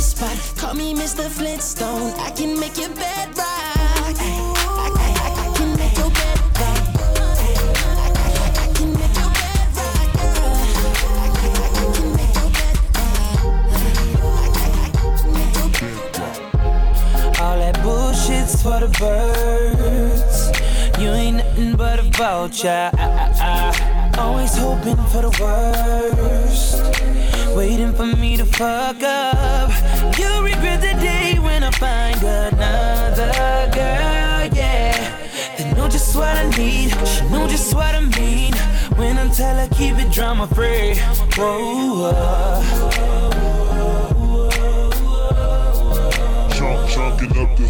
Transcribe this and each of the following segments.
spot. Call me Mr. Flintstone. I can make your bed rock. I, can make your bed rock. I, can make your bed rock. I, I, I can make your bed All that bullshit's for the birds. You ain't nothing but a vulture. I, I, I. Always hoping for the worst. Waiting for me to fuck up. You'll regret the day when I find another girl, yeah. They know just what I need. She know just what I mean. When I tell her keep it drama free. Whoa, whoa. Chunk, chunking up the.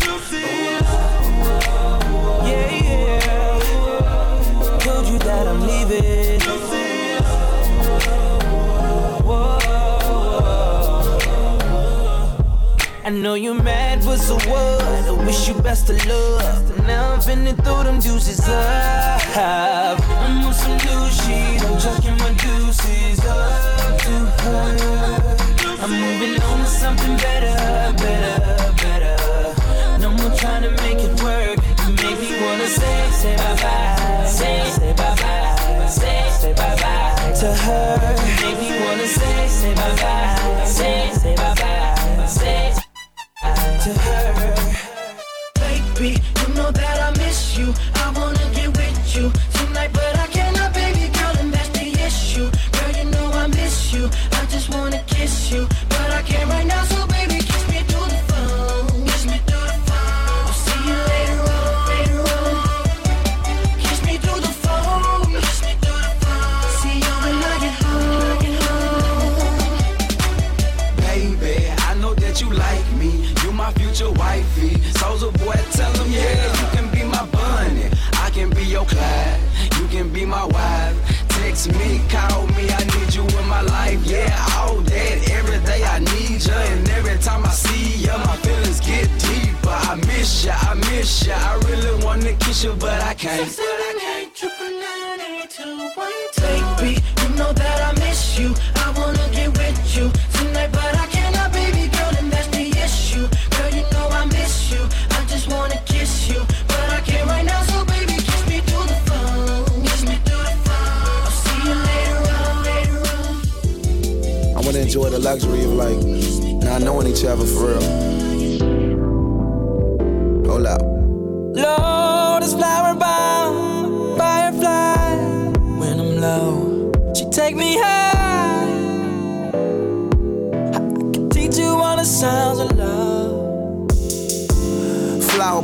Yeah, yeah. Told you that I'm leaving. I know you're mad for the what? I wish you best of luck. Now I'm finna throw them juices up. I'm on some new shit. I'm chucking my deuces up to her. I'm moving on to something better, better, better. No more trying to make it work. You make me wanna say, say bye bye, say, say bye bye, say, say bye bye to her. You make me wanna say, say bye bye, say, say bye bye, say to her. Baby, you know that I miss you. Wanna kiss you, but I can't. Baby, you know that I miss you. I wanna get with you tonight, but I cannot, baby girl, and that's the issue. Girl, you know I miss you. I just wanna kiss you, but I can't right now. So baby, kiss me through the phone. Kiss me through the phone. I'll see you later on, later on. I wanna enjoy the luxury of like not knowing each other for real. Hold up. Lord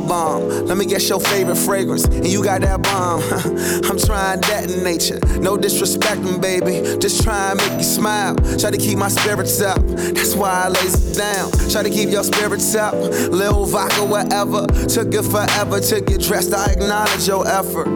bomb, let me guess your favorite fragrance. And you got that bomb. I'm trying that in nature. No disrespecting, baby. Just try and make you smile. Try to keep my spirits up. That's why I lays down. Try to keep your spirits up. Lil vodka, whatever. Took it forever to get dressed. I acknowledge your effort.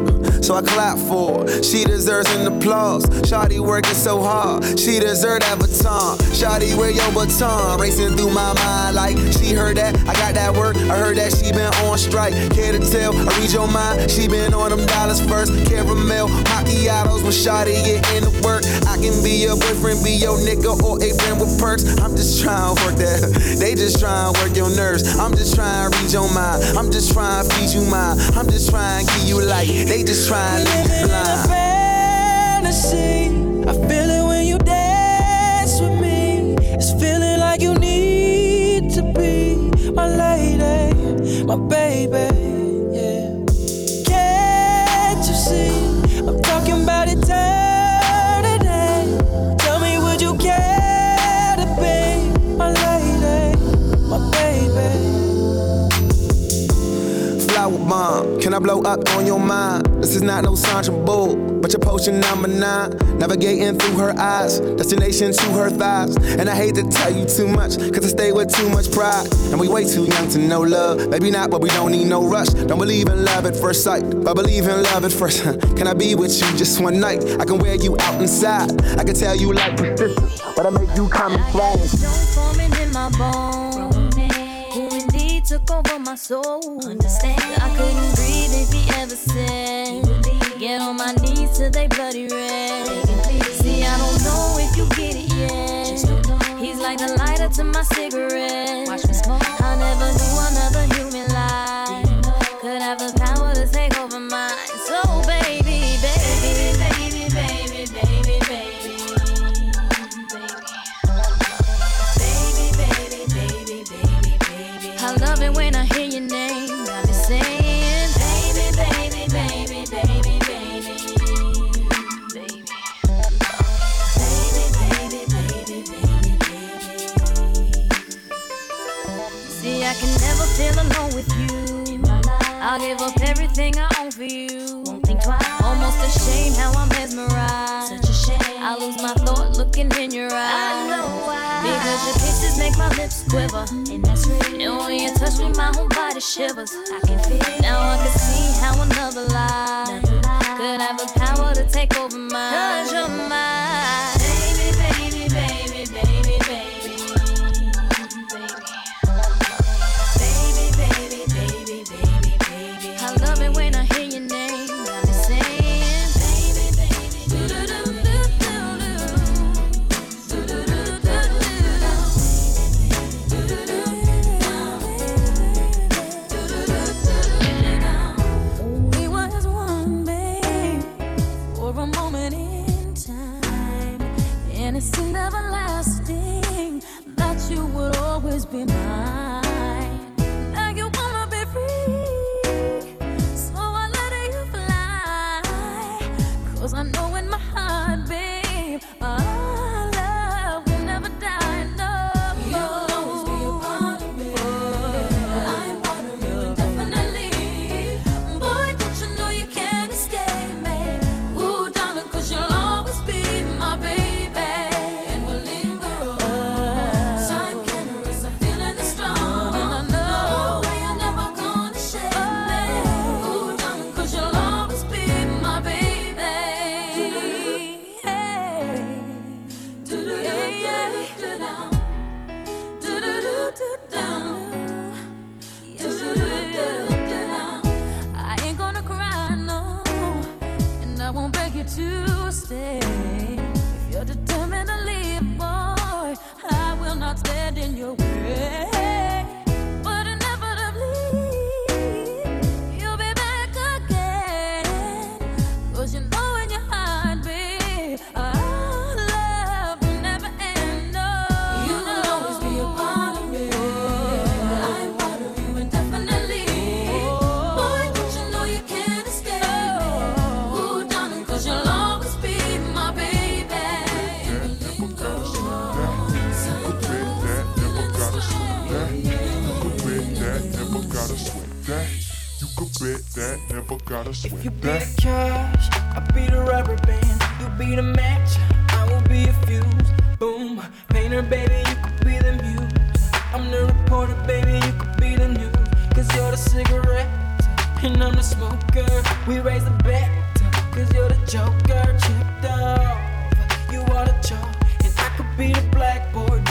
So I clap for her. She deserves an applause. Shawty working so hard. She deserve that baton. Shawty, wear your baton. Racing through my mind like she heard that. I got that work. I heard that she been on strike. Care to tell? I read your mind. She been on them dollars first. Caramel macchiatos when Shawty get into work. I can be your boyfriend, be your nigga, or a friend with perks. I'm just trying to work that. They just trying to work your nerves. I'm just trying to read your mind. I'm just trying to feed you mine. I'm just trying to give you light. They just trying to leave you in blind. fantasy. I feel it when you dance with me. It's feeling like you need to be my lady, my baby. Blow up on your mind? This is not no Sandra Bull, but your potion number nine. Navigating through her eyes, destination to her thighs. And I hate to tell you too much, cause I stay with too much pride. And we way too young to know love. Maybe not, but we don't need no rush. Don't believe in love at first sight, but believe in love at first. Can I be with you just one night? I can wear you out inside. I can tell you like persistence, but I make you come and fly. Don't forming in my bones. Took over my soul. Understand? I couldn't breathe if he ever said. Get on my knees till they bloody red. See, I don't know if you get it yet. He's like the lighter to my cigarette. I never knew another lips quiver. And that's real. And when you touch me, my whole body shivers. I can feel. Now I can see how another life could have the power to take over mine. Cause you're You be the cash, I'll be the rubber band. You be the match, I will be a fuse. Boom, painter, baby, you could be the muse. I'm the reporter, baby, you could be the news. Cause you're the cigarette, and I'm the smoker. We raise the bet, cause you're the joker. Chipped off, you are the chalk, and I could be the blackboard.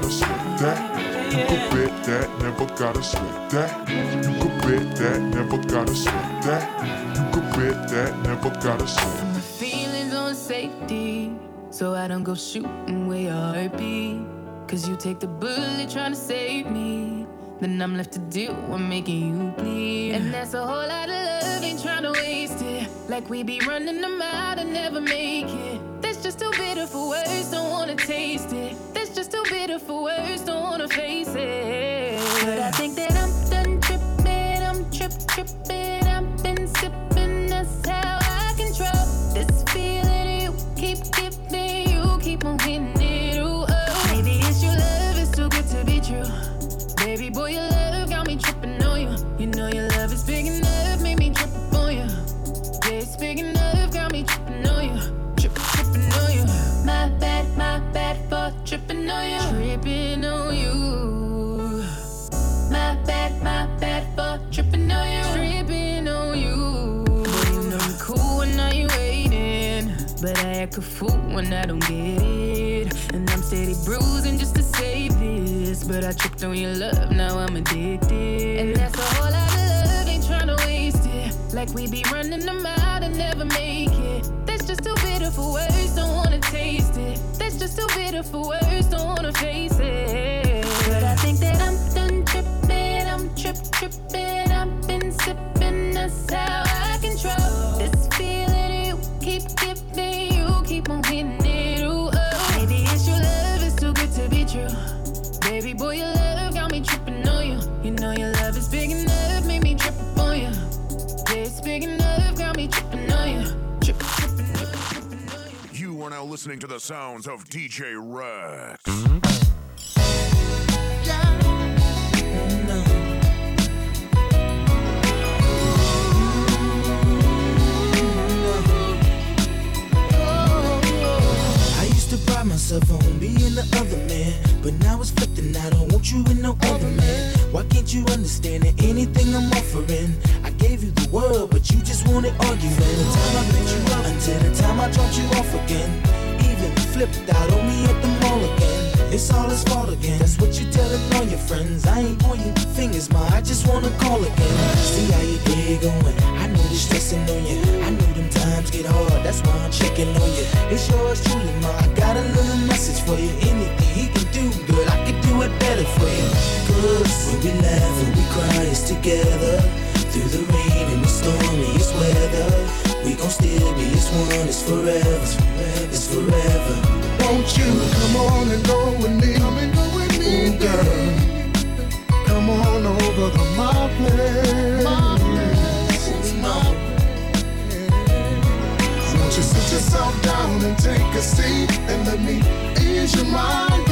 gotta sweat that. You could bet that, never gotta sweat that. You could bet that, never gotta sweat that. You could bet that, never gotta sweat. My feelings on safety, so I don't go shooting where I be. Cause you take the bullet trying to save me. Then I'm left to do what making you bleed. And that's a whole lot of love, ain't trying to waste it. Like we be running them out and never make it. That's just too bitter for words, don't wanna taste it bitter for words, don't wanna face it. But I think that I'm done tripping, I'm trip, trip. tripping on you. Tripping on you. My bad, my bad for tripping on you. Tripping on you. I'm cool when I ain't waiting. But I act a fool when I don't get it. And I'm steady bruising just to save this. But I tripped on your love, now I'm addicted. And that's a whole lot of love, ain't trying to waste it. Like we be running them out and never make it just too bitter for words, don't wanna taste it. That's just too bitter for words, don't wanna face it. But I think that I'm done tripping, I'm trip tripping, I've been sipping, that's how I control this. now listening to the sounds of DJ Rex. Yeah. No. myself on being the other man. But now it's flipped and I don't want you with no other man. Why can't you understand that anything I'm offering? I gave you the world, but you just wanted arguing. From the time I picked you up until the time I dropped you off again, even flipped out on me at the mall again. It's all his fault again. That's what you're telling all your friends. I ain't pointing fingers, ma. I just wanna call again. See how your day going. I know they stressing on you. I know them times get hard. That's why I'm checking on you. It's yours truly, ma. I got a little message for you. Anything he can do, girl, I can do it better for you. Cause when we laugh and we cry, it's together. Through the rain and the stormiest weather, we gon' still be as one. It's forever, it's forever. Won't you come on and go with me? Come and go with me, Ooh, girl. Come on over to my place. My place. My place. Won't you sit yourself down and take a seat and let me ease your mind,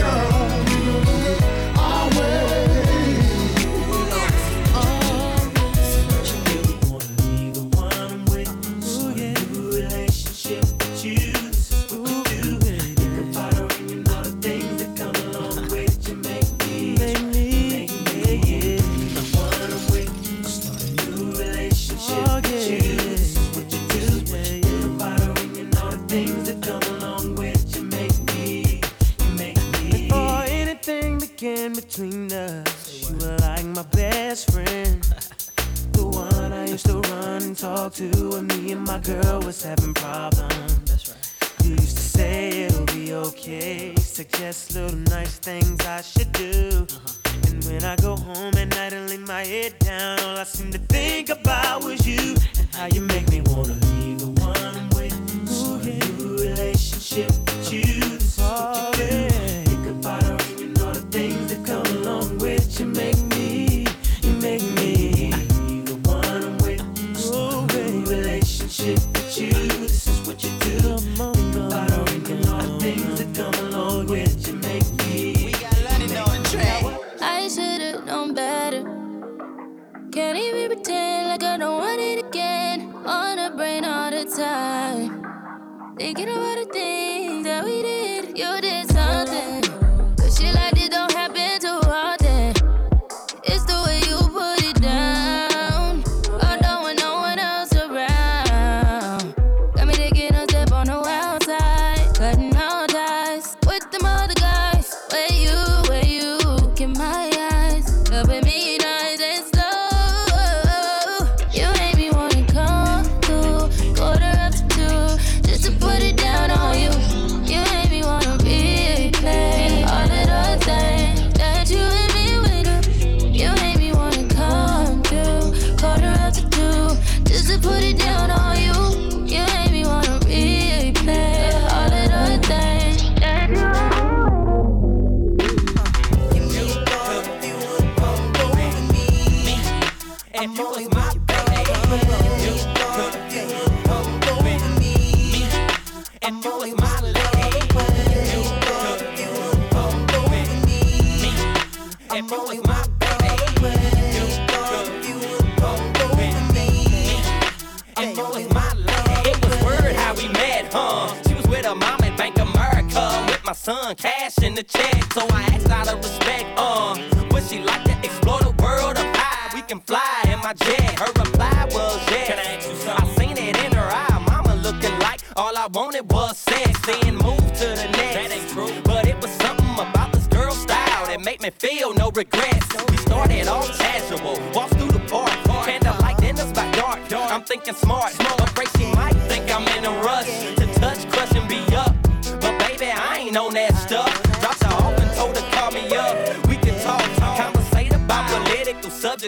Cash in the check. So I asked out of respect, uh, would she like to explore the world of high? We can fly in my jet. Her reply was yes. Can I ask you something? I seen it in her eye. Mama looking like all I wanted was sex. Then move to the next. That ain't true. But it was something about this girl style that made me feel no regrets. We started off casual, walked through the park, candlelight dinners by dark. I'm thinking smart, afraid she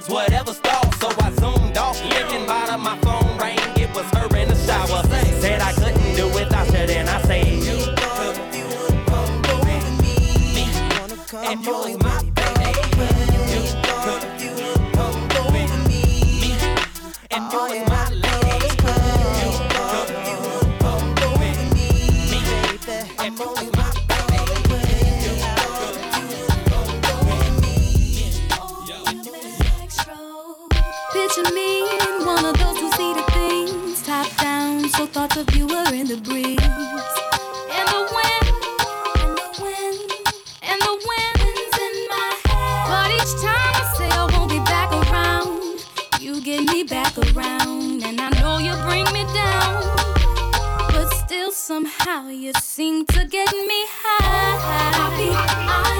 subjects, whatever so thoughts of you were in the breeze. And the wind, and the wind, and the wind's in my head. But each time I say I won't be back around, you get me back around, and I know you bring me down. But still somehow you seem to get me high. Happy, I sit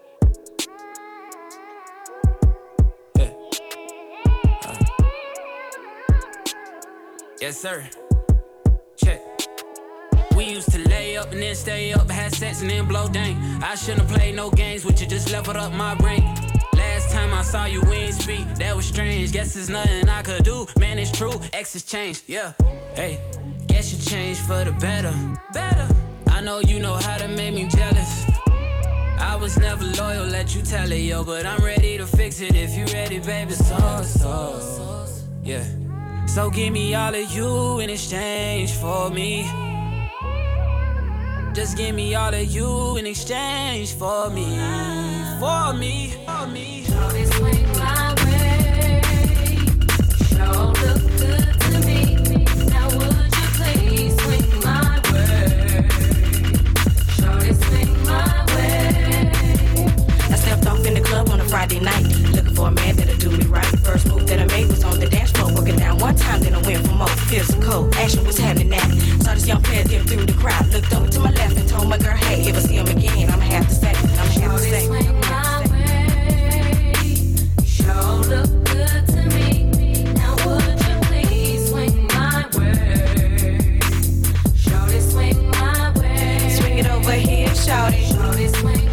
Yes, sir. Check. We used to lay up and then stay up, had sex and then blow dang. I shouldn't played no games with you, just leveled up my brain. Last time I saw you, we ain't speak. That was strange. Guess there's nothing I could do. Man, it's true. X has changed. Yeah. Hey, guess you changed for the better. Better. I know you know how to make me jealous. I was never loyal, let you tell it, yo. But I'm ready to fix it if you ready, baby. So, so. Yeah. So give me all of you in exchange for me. Just give me all of you in exchange for me. For me. For me. Shorty swing my way. Sure look good to me. Now would you please swing my way? Shorty swing my way. I stepped off in the club on a Friday night, looking for a man that'll do me right. First move that I made was on the dance floor, working down one time, then I went for more physical. Action was happening now. Saw this young player dip through the crowd, looked over to my left and told my girl, hey, if I see him again, I'ma have to say, I'ma have to say. my way. Sure look good to me. Now would you please swing my way? Shorty swing my way. Swing it over here. Shorty swing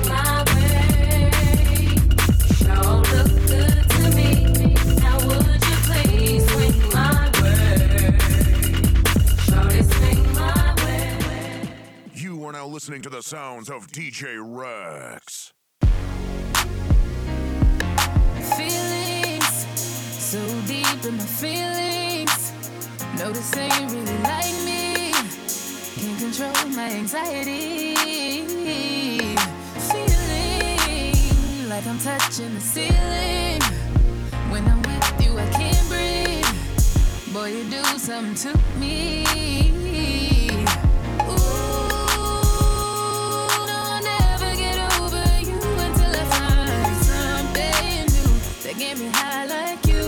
listening to the sounds of DJ Rex. Feelings so deep in my feelings. No, this ain't really like me. Can't control my anxiety. Feeling like I'm touching the ceiling. When I'm with you, I can't breathe. Boy, you do something to me. Get me high like you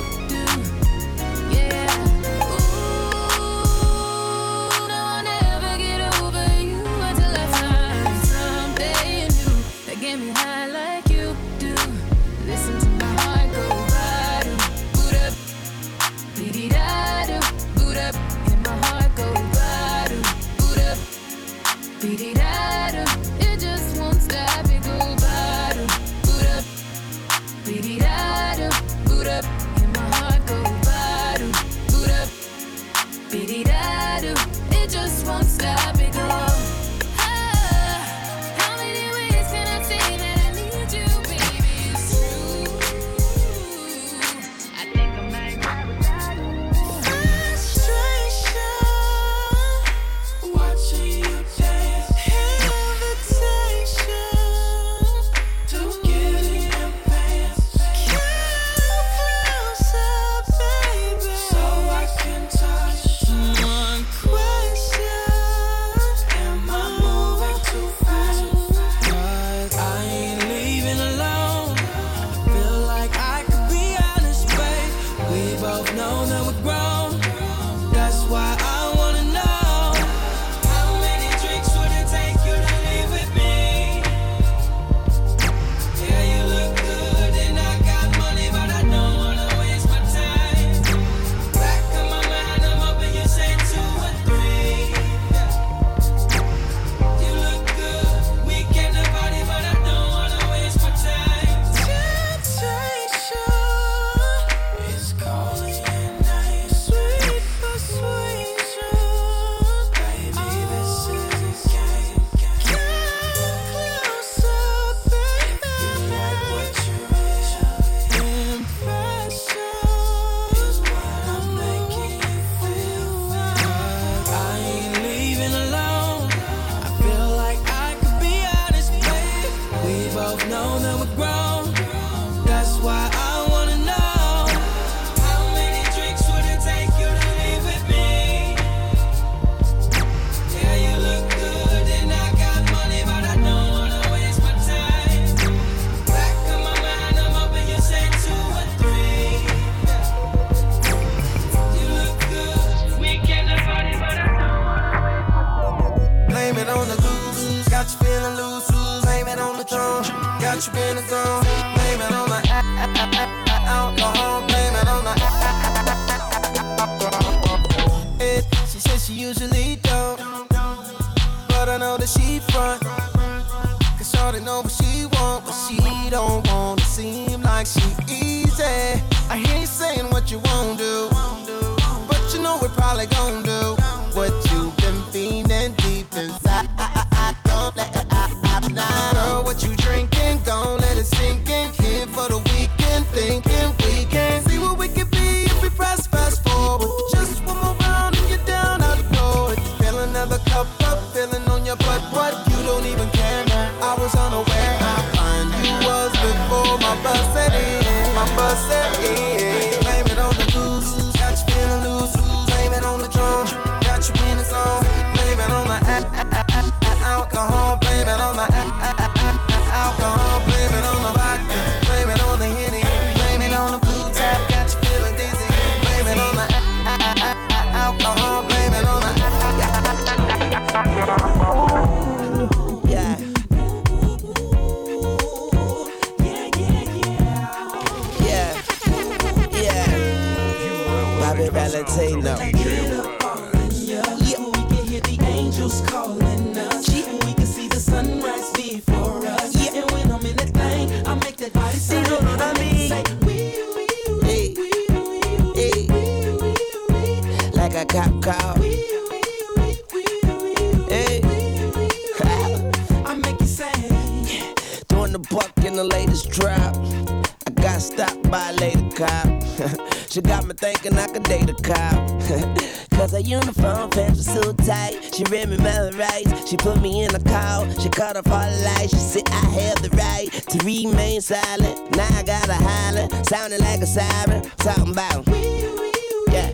She put me in a call, she cut off her light. She said I have the right to remain silent. Now I gotta holler, sounding like a siren. Talking about, yeah,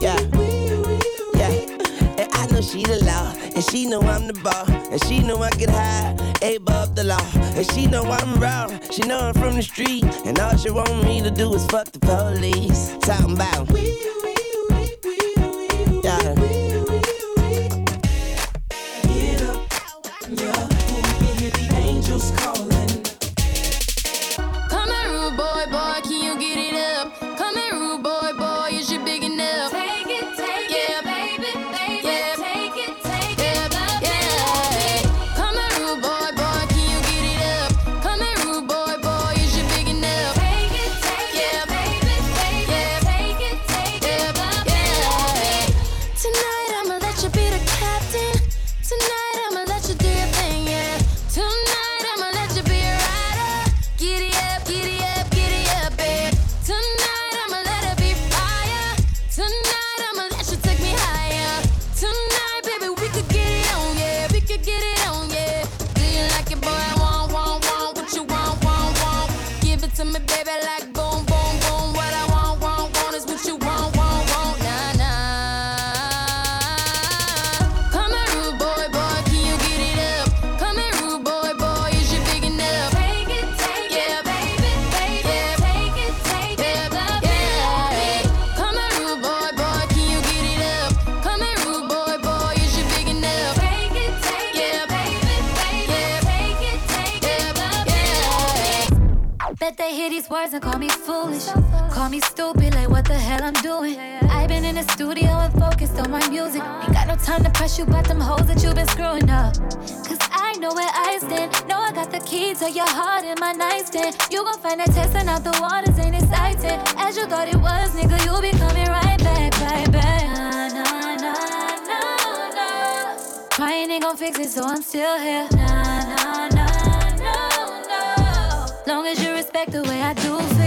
yeah, yeah. And I know she the law, and she know I'm the ball, and she know I get high above the law, and she know I'm raw. She know I'm from the street, and all she want me to do is fuck the police. Talking about. words and call me foolish. Call me stupid, like what the hell I'm doing. I've been in the studio and focused on my music. Ain't got no time to press you about them hoes that you been screwing up. Cause I know where I stand. Know I got the key to your heart in my nightstand. You gon' find that testing out the waters ain't exciting. As you thought it was, nigga, you be coming right back, right back. Nah, nah, nah, nah, nah. Crying ain't gon' fix it, so I'm still here. Nah, nah, nah. Long as you respect the way I do.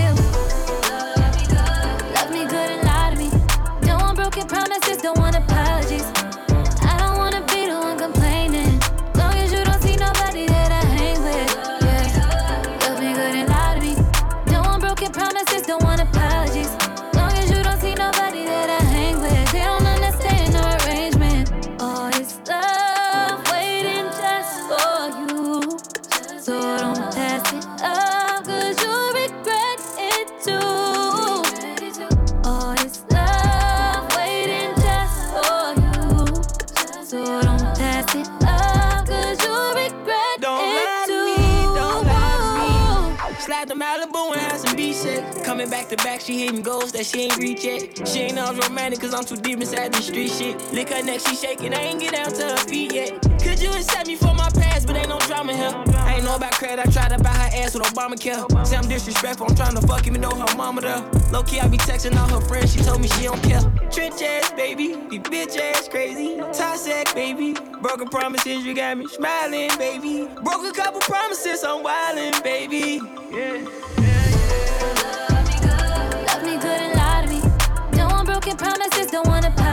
Coming back to back, she hitting goals that she ain't reach yet. She ain't all romantic, cause I'm too deep inside the street shit. Lick her neck, she shaking, I ain't get down to her feet yet. Could you accept me for my past, but ain't no drama here. I ain't know about credit, I tried to buy her ass with Obamacare. Say I'm disrespectful, I'm trying to fuck even though her mama there. Low key, I be texting all her friends, she told me she don't care. Trench ass baby, the bitch ass crazy. Toxic baby, broken promises, you got me smiling, baby. Broke a couple promises, I'm wildin', baby. Yeah. Don't want apologies.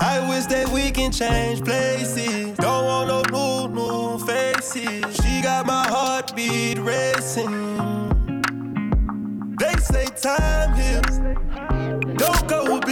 I wish that we can change places. Don't want no new, new faces. She got my heartbeat racing. They say time heals. Don't go with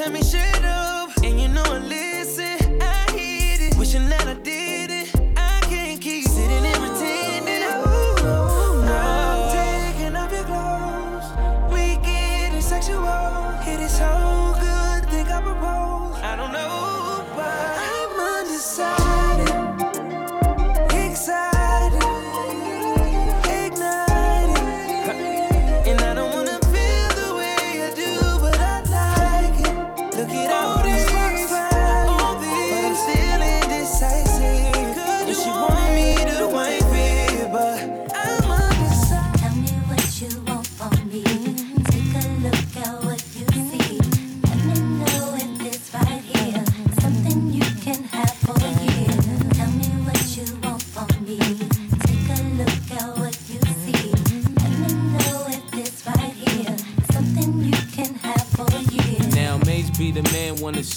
tell me shit.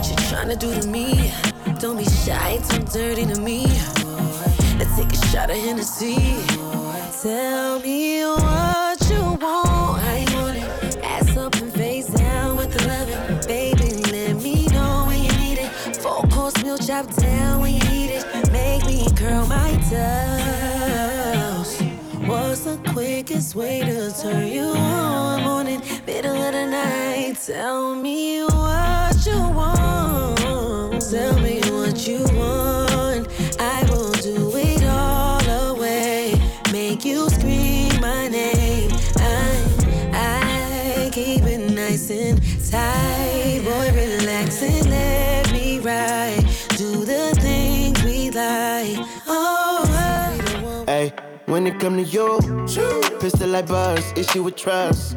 what you tryna do to me? Don't be shy, too dirty to me. Let's take a shot of Hennessy. Tell me what you want. You want it? Ass up and face down with the loving. Baby, let me know when you need it. Four course meal chop down when you eat it. Make me curl my toes. What's the quickest way to turn you on? Morning, middle of the night. Tell me what you want. Tell me what you want. I will do it all away. Make you scream my name. I, I keep it nice and tight. Boy, relax and let me ride. Do the things we like. Oh, oh. Hey, when it come to you, pistol like buzz, issue with trust.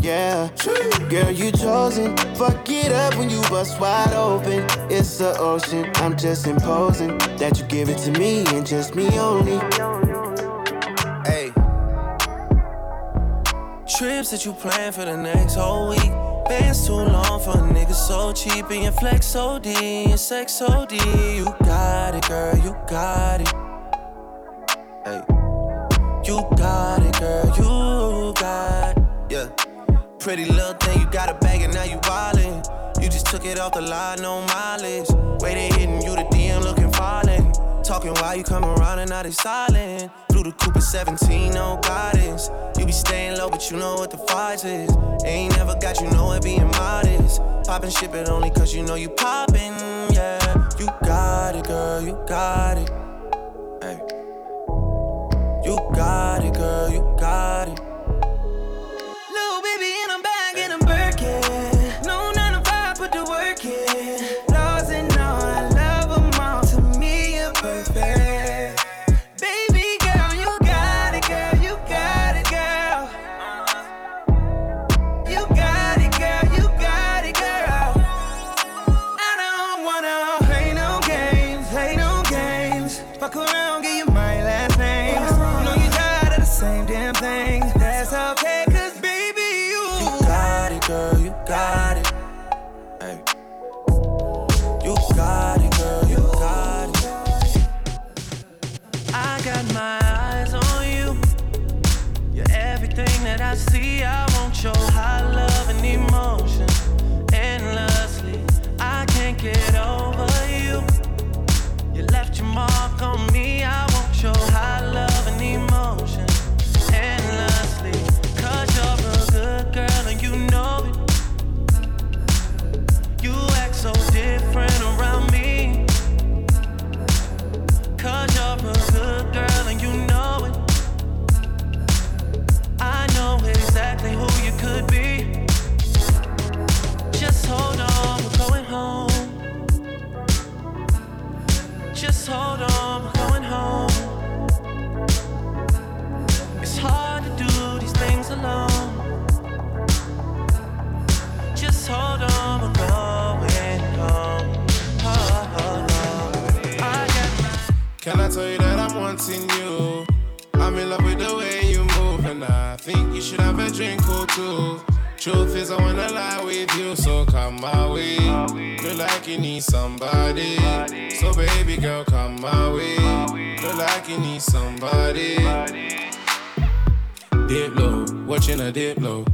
Yeah, girl, you chosen. Fuck it up when you bust wide open. It's the ocean. I'm just imposing that you give it to me and just me only. Hey. Trips that you plan for the next whole week. Bands too long for a nigga so cheap and your flex OD and sex OD. You got it, girl, you got it. Hey. You got it, Pretty little thing, you got a bag and now you wildin'. You just took it off the line, no mileage. Waiting, hitting you the DM looking fallin'. Talking while you come around and now they silent. Blue the Cooper 17, no guidance. You be staying low, but you know what the fight is. Ain't never got you know it being modest. Poppin' shit, but only cause you know you poppin', yeah. You got it, girl, you got it. Hey. You got it, girl, you got it. Like you need somebody, so baby girl, come my way. Look like you need somebody. Dip low, watching a dip low.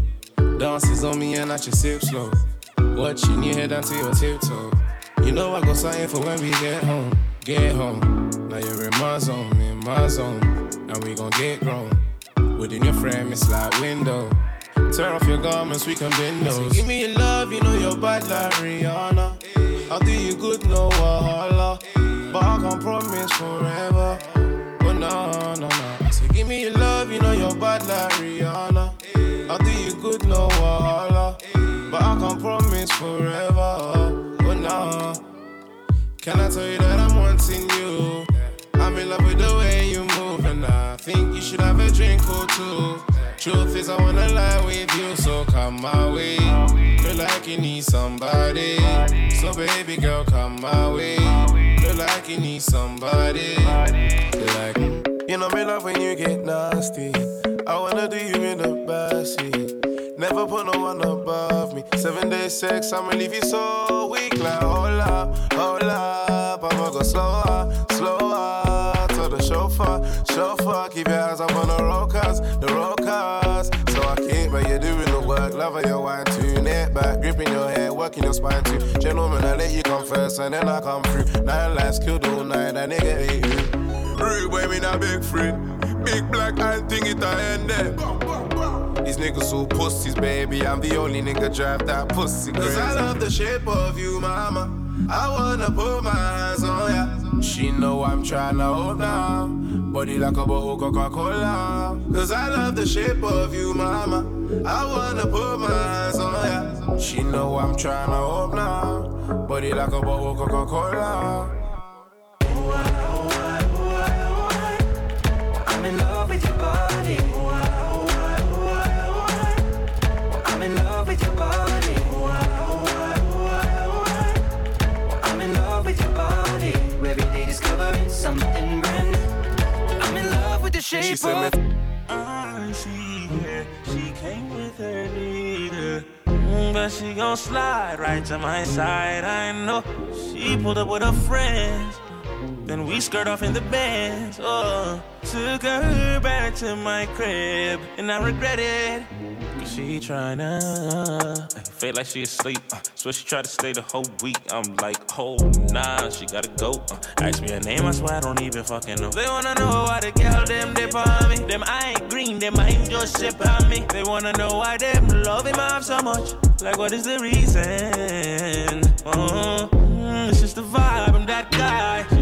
Dances on me and I just sip slow. Watching you head down to your tiptoe. You know I go sign for when we get home. Get home. Now you're in my zone, in my zone. And we gon' get grown. Within your frame, it's like window. Turn off your garments, we can bend those. Give me your love, you know you're bad like Rihanna. I'll do you good, no wahala. But I can't promise forever. Oh no, no, no. So give me your love, you know you're bad like Rihanna. I'll do you good, no wahala. But I can't promise forever. Oh no. Can I tell you that I'm wanting you? I'm in love with the way you move, and I think you should have a drink or two. Truth is, I wanna lie with you, so come my way. Feel like you need somebody, so baby girl, come my way. Feel like you need somebody. Like you know me love when you get nasty. I wanna do you in the backseat. Never put no one above me. Seven days sex, I'ma leave you so weak. Like hold up, hold up, I'ma go slower, slower. Chauffeur, chauffeur, keep your eyes up on the road cars, the road cars. So I keep, but you're doing the work. Love your wine too. Neck back, gripping your head, working your spine too. Gentlemen, I let you come first and then I come through. Nine lives killed all night, that nigga hate you. Real boy, me not big friend. Big black eye thing it I end there. These niggas so pussies, baby. I'm the only nigga drive that pussy. Cause I love the shape of you, mama. I wanna put my hands on ya. She know I'm tryna hold now. Body like a bottle Coca-Cola. Cause I love the shape of you, mama. I wanna put my hands on ya. She know I'm tryna hold now. Body like a bottle Coca-Cola. I'm in love with your body. With the of. I see her, she came with her nigga. Mm, But she gon' slide right to my side. I know she pulled up with her friends. Then we skirt off in the bands. Oh, took her back to my crib, and I regret it. Cause she tryna feel like she asleep. Uh, so she tried to stay the whole week. I'm like, oh nah, she gotta go. Uh, ask me her name, I swear I don't even fucking know. They wanna know why the girl them dip on me. Them I ain't green, them I ain't just ship on me. They wanna know why them love him off so much. Like what is the reason? Oh, mm, it's just the vibe. I'm that guy.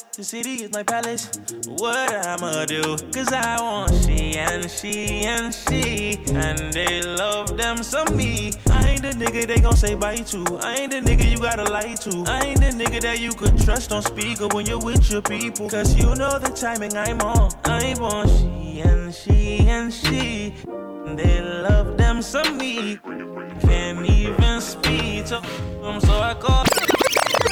The city is my palace. What I'ma do? Cause I want she and she and she. And they love them some me. I ain't the nigga they gon' say bye to. I ain't the nigga you gotta lie to. I ain't the nigga that you could trust on speaker when you're with your people. Cause you know the timing I'm on. I want she and she and she. They love them some me. Can't even speak to them, so I call.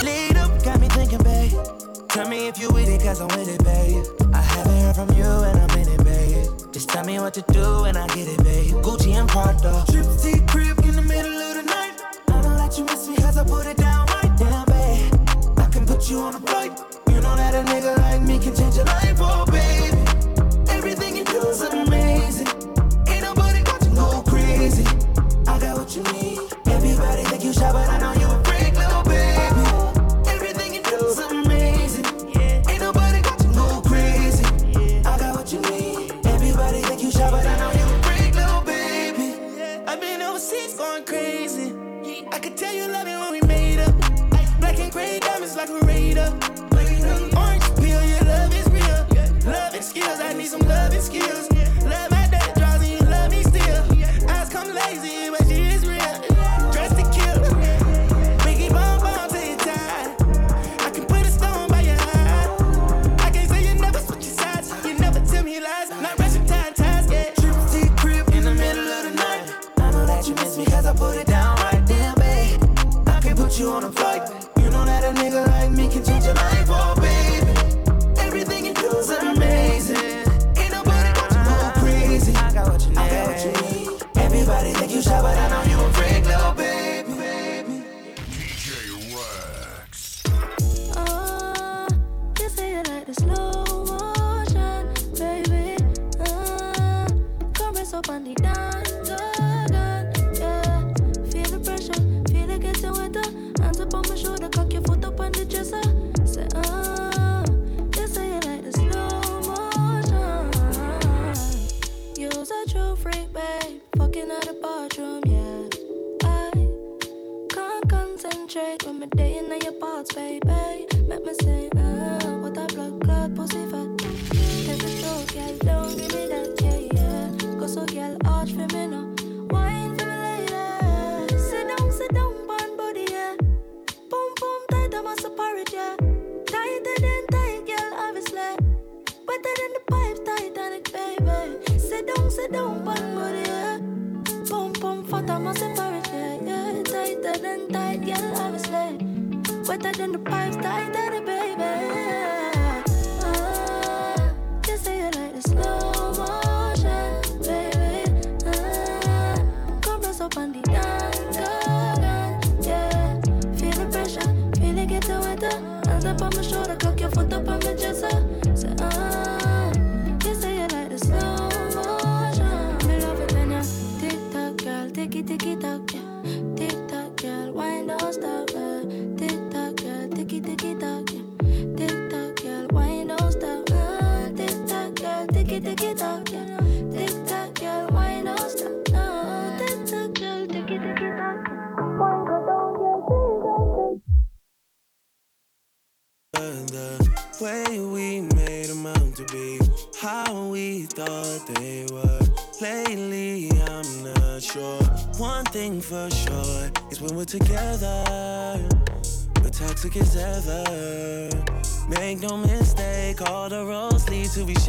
Lead up, got me thinking, babe. Tell me if you with it, cause I'm with it, babe. I haven't heard from you and I'm in it, babe. Just tell me what to do and I get it, babe. Gucci and Prada. Trip to crib in the middle of the night. I know that you miss me cause I put it down right down, babe. I can put you on a flight. You know that a nigga like me can change your life, oh, baby. Everything you do is amazing.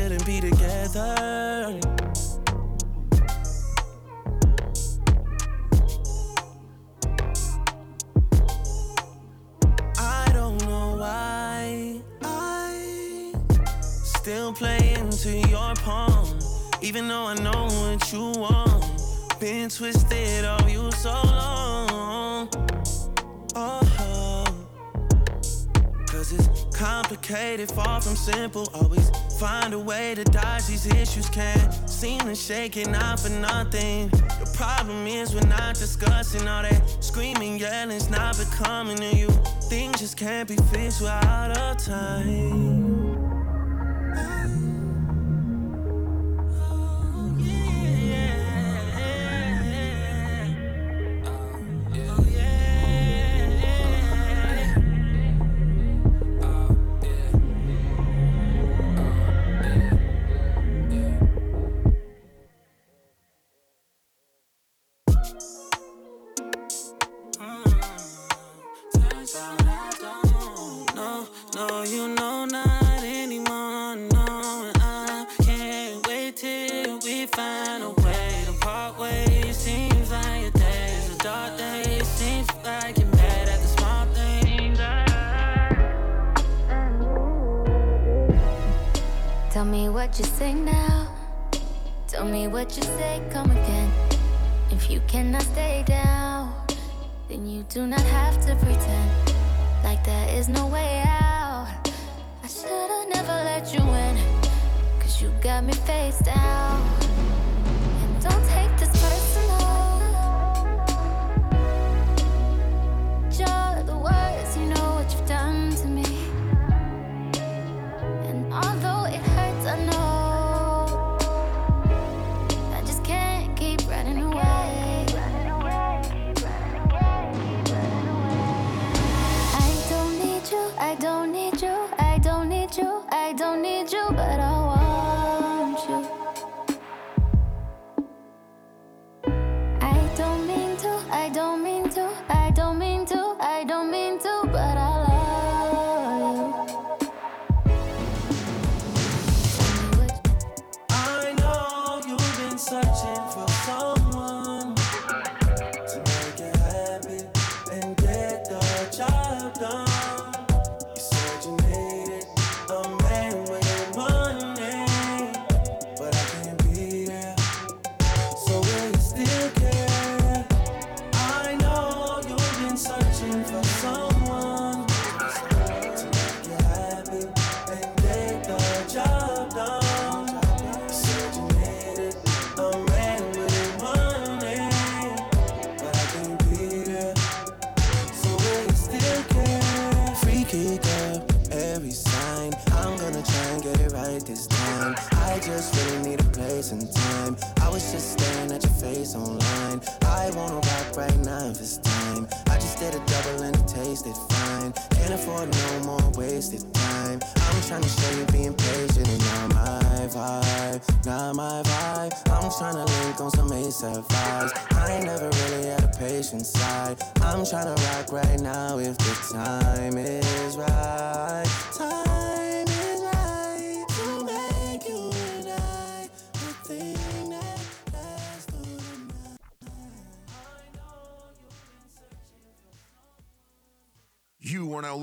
shouldn't be together. I don't know why I still play into your palm, even though I know what you want. Been twisted all you so long. complicated, far from simple. Always find a way to dodge these issues. Can't seem to shake it, not for nothing. The problem is we're not discussing all that screaming, yelling's not becoming to you. Things just can't be fixed without a time.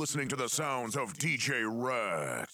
listening to the sounds of DJ Red.